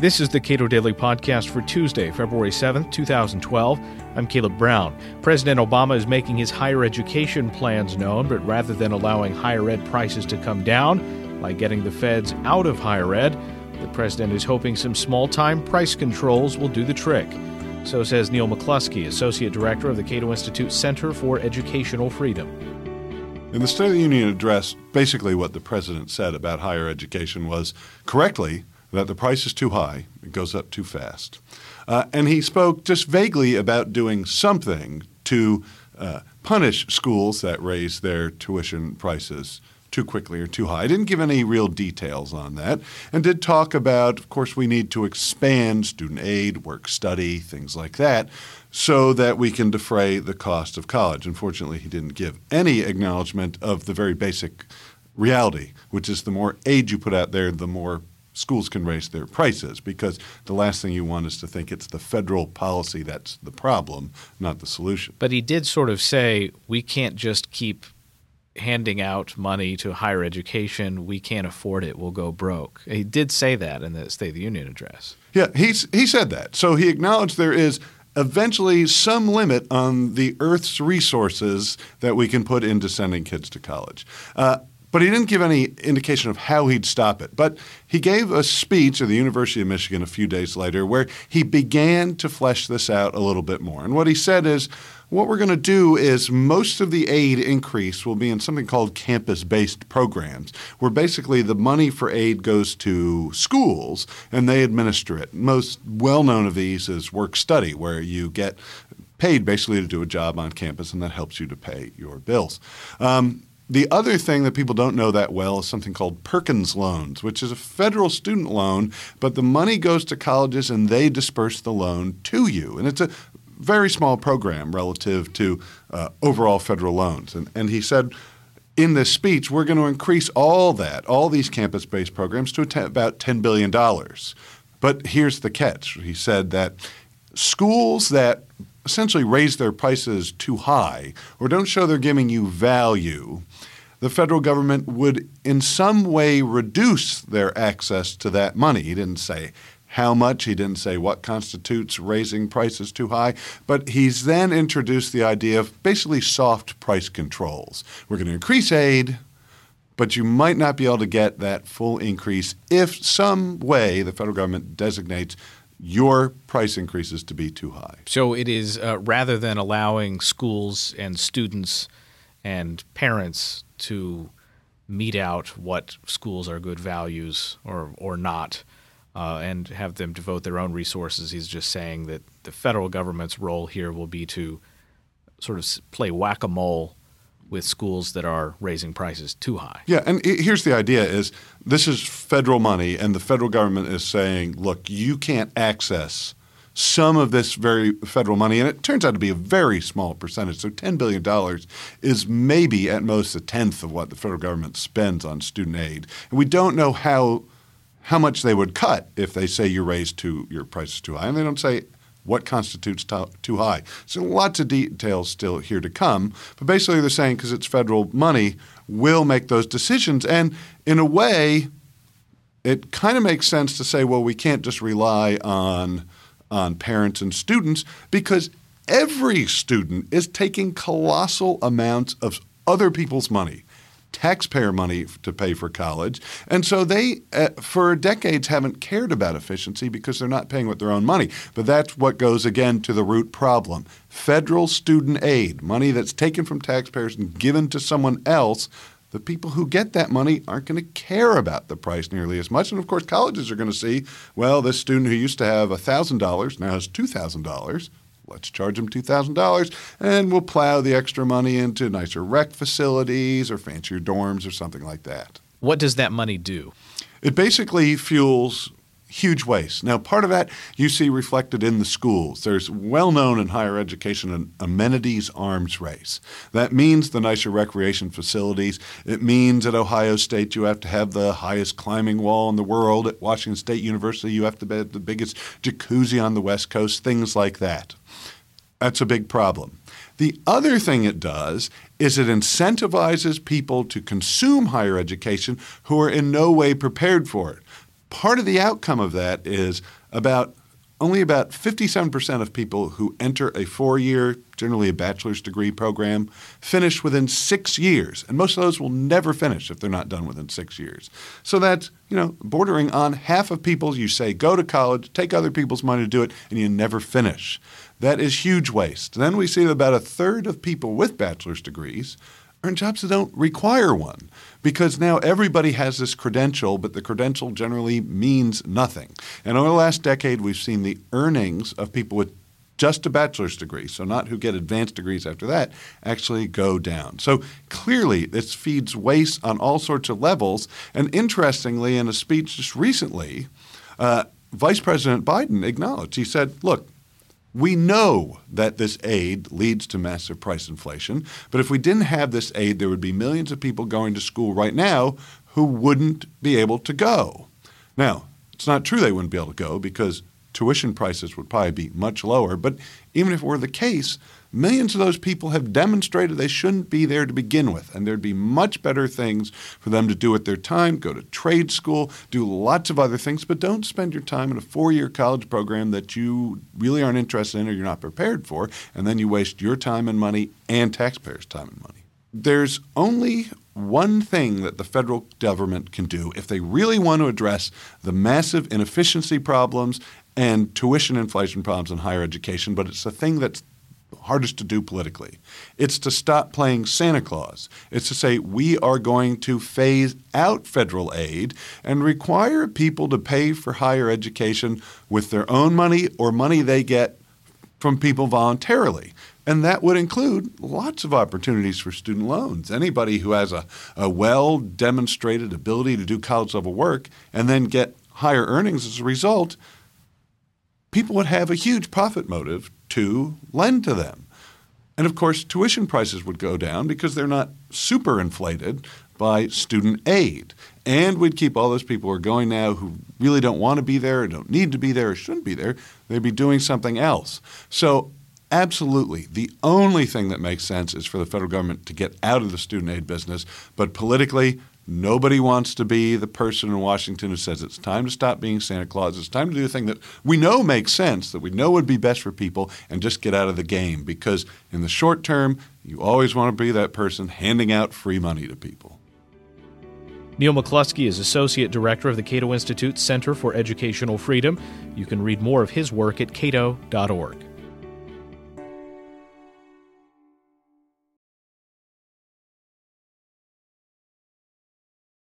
This is the Cato Daily Podcast for Tuesday, February 7th, 2012. I'm Caleb Brown. President Obama is making his higher education plans known, but rather than allowing higher ed prices to come down by getting the feds out of higher ed, the president is hoping some small time price controls will do the trick. So says Neil McCluskey, Associate Director of the Cato Institute Center for Educational Freedom. In the State of the Union address, basically what the president said about higher education was correctly that the price is too high, it goes up too fast. Uh, and he spoke just vaguely about doing something to uh, punish schools that raise their tuition prices too quickly or too high. I didn't give any real details on that and did talk about, of course, we need to expand student aid, work study, things like that, so that we can defray the cost of college. Unfortunately, he didn't give any acknowledgement of the very basic reality, which is the more aid you put out there, the more schools can raise their prices because the last thing you want is to think it's the federal policy that's the problem, not the solution. But he did sort of say we can't just keep handing out money to higher education. We can't afford it. We'll go broke. He did say that in the State of the Union address. Yeah, he's, he said that. So he acknowledged there is eventually some limit on the Earth's resources that we can put into sending kids to college. Uh, but he didn't give any indication of how he'd stop it. But he gave a speech at the University of Michigan a few days later where he began to flesh this out a little bit more. And what he said is, what we're going to do is most of the aid increase will be in something called campus based programs, where basically the money for aid goes to schools and they administer it. Most well known of these is work study, where you get paid basically to do a job on campus and that helps you to pay your bills. Um, the other thing that people don't know that well is something called Perkins loans, which is a federal student loan, but the money goes to colleges and they disperse the loan to you. And it's a very small program relative to uh, overall federal loans. And, and he said, in this speech, we're going to increase all that, all these campus based programs, to about $10 billion. But here's the catch. He said that schools that essentially raise their prices too high or don't show they're giving you value, the federal government would in some way reduce their access to that money. He didn't say how much, he didn't say what constitutes raising prices too high, but he's then introduced the idea of basically soft price controls. We're going to increase aid, but you might not be able to get that full increase if some way the federal government designates your price increases to be too high. So it is uh, rather than allowing schools and students and parents to mete out what schools are good values or or not, uh, and have them devote their own resources. He's just saying that the federal government's role here will be to sort of play whack a mole with schools that are raising prices too high. Yeah, and here's the idea is this is federal money and the federal government is saying, look, you can't access some of this very federal money and it turns out to be a very small percentage. So 10 billion dollars is maybe at most a tenth of what the federal government spends on student aid. And we don't know how how much they would cut if they say you raise too your prices too high. And they don't say what constitutes too high. So lots of details still here to come, but basically they're saying because it's federal money, we'll make those decisions. And in a way, it kind of makes sense to say, well, we can't just rely on on parents and students because every student is taking colossal amounts of other people's money taxpayer money to pay for college. And so they, uh, for decades, haven't cared about efficiency because they're not paying with their own money. But that's what goes again to the root problem. Federal student aid, money that's taken from taxpayers and given to someone else. The people who get that money aren't going to care about the price nearly as much. And of course, colleges are going to see, well, this student who used to have $1,000 now has $2,000 let's charge them $2,000 and we'll plow the extra money into nicer rec facilities or fancier dorms or something like that. What does that money do? It basically fuels huge waste. Now, part of that you see reflected in the schools. There's well known in higher education an amenities arms race. That means the nicer recreation facilities. It means at Ohio State you have to have the highest climbing wall in the world. At Washington State University you have to have the biggest jacuzzi on the West Coast, things like that. That's a big problem. The other thing it does is it incentivizes people to consume higher education who are in no way prepared for it. Part of the outcome of that is about only about 57% of people who enter a four year, generally a bachelor's degree program, finish within six years. And most of those will never finish if they're not done within six years. So that's, you know, bordering on half of people you say go to college, take other people's money to do it, and you never finish. That is huge waste. Then we see that about a third of people with bachelor's degrees are in jobs that don't require one because now everybody has this credential, but the credential generally means nothing. And over the last decade, we've seen the earnings of people with just a bachelor's degree, so not who get advanced degrees after that, actually go down. So clearly, this feeds waste on all sorts of levels. And interestingly, in a speech just recently, uh, Vice President Biden acknowledged, he said, look, we know that this aid leads to massive price inflation, but if we didn't have this aid, there would be millions of people going to school right now who wouldn't be able to go. Now, it's not true they wouldn't be able to go because tuition prices would probably be much lower, but even if it were the case, Millions of those people have demonstrated they shouldn't be there to begin with, and there'd be much better things for them to do with their time go to trade school, do lots of other things, but don't spend your time in a four year college program that you really aren't interested in or you're not prepared for, and then you waste your time and money and taxpayers' time and money. There's only one thing that the federal government can do if they really want to address the massive inefficiency problems and tuition inflation problems in higher education, but it's a thing that's hardest to do politically. It's to stop playing Santa Claus. It's to say we are going to phase out federal aid and require people to pay for higher education with their own money or money they get from people voluntarily. And that would include lots of opportunities for student loans. Anybody who has a, a well demonstrated ability to do college level work and then get higher earnings as a result, people would have a huge profit motive to lend to them. And of course, tuition prices would go down because they're not super inflated by student aid. And we'd keep all those people who are going now who really don't want to be there, or don't need to be there, or shouldn't be there. They'd be doing something else. So, absolutely, the only thing that makes sense is for the federal government to get out of the student aid business. But politically, Nobody wants to be the person in Washington who says it's time to stop being Santa Claus. It's time to do the thing that we know makes sense, that we know would be best for people, and just get out of the game. Because in the short term, you always want to be that person handing out free money to people. Neil McCluskey is Associate Director of the Cato Institute Center for Educational Freedom. You can read more of his work at cato.org.